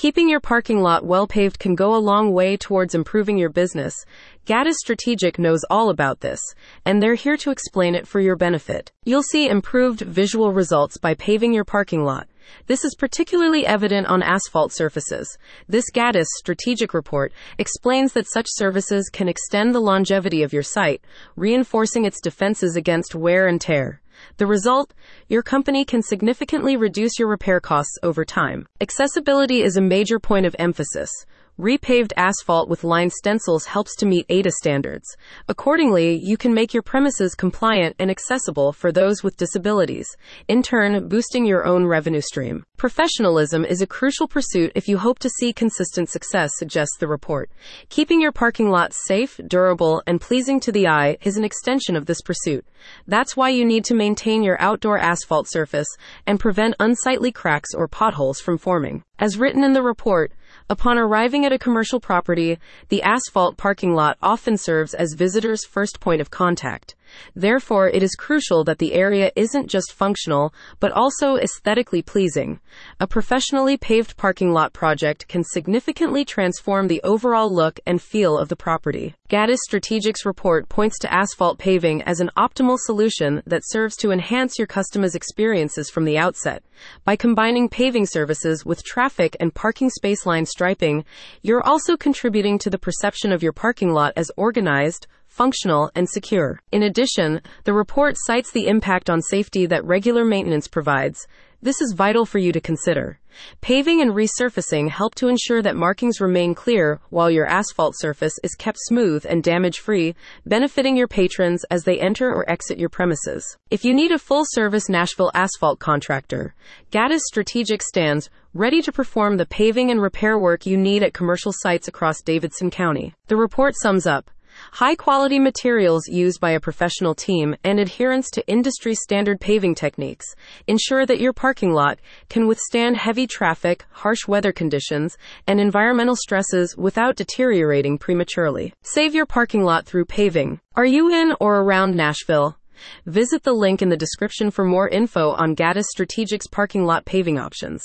Keeping your parking lot well paved can go a long way towards improving your business. Gaddes Strategic knows all about this, and they're here to explain it for your benefit. You'll see improved visual results by paving your parking lot. This is particularly evident on asphalt surfaces. This Gaddes strategic report explains that such services can extend the longevity of your site, reinforcing its defenses against wear and tear. The result? Your company can significantly reduce your repair costs over time. Accessibility is a major point of emphasis. Repaved asphalt with line stencils helps to meet ADA standards. Accordingly, you can make your premises compliant and accessible for those with disabilities, in turn, boosting your own revenue stream. Professionalism is a crucial pursuit if you hope to see consistent success, suggests the report. Keeping your parking lot safe, durable, and pleasing to the eye is an extension of this pursuit. That's why you need to maintain your outdoor asphalt surface and prevent unsightly cracks or potholes from forming. As written in the report, Upon arriving at a commercial property, the asphalt parking lot often serves as visitors' first point of contact. Therefore, it is crucial that the area isn't just functional, but also aesthetically pleasing. A professionally paved parking lot project can significantly transform the overall look and feel of the property. Gaddes Strategics report points to asphalt paving as an optimal solution that serves to enhance your customers' experiences from the outset. By combining paving services with traffic and parking space line striping, you're also contributing to the perception of your parking lot as organized, functional, and secure. In addition, the report cites the impact on safety that regular maintenance provides. This is vital for you to consider. Paving and resurfacing help to ensure that markings remain clear while your asphalt surface is kept smooth and damage free, benefiting your patrons as they enter or exit your premises. If you need a full service Nashville asphalt contractor, Gaddes Strategic stands ready to perform the paving and repair work you need at commercial sites across Davidson County. The report sums up High quality materials used by a professional team and adherence to industry standard paving techniques ensure that your parking lot can withstand heavy traffic, harsh weather conditions, and environmental stresses without deteriorating prematurely. Save your parking lot through paving. Are you in or around Nashville? Visit the link in the description for more info on Gaddes Strategic's parking lot paving options.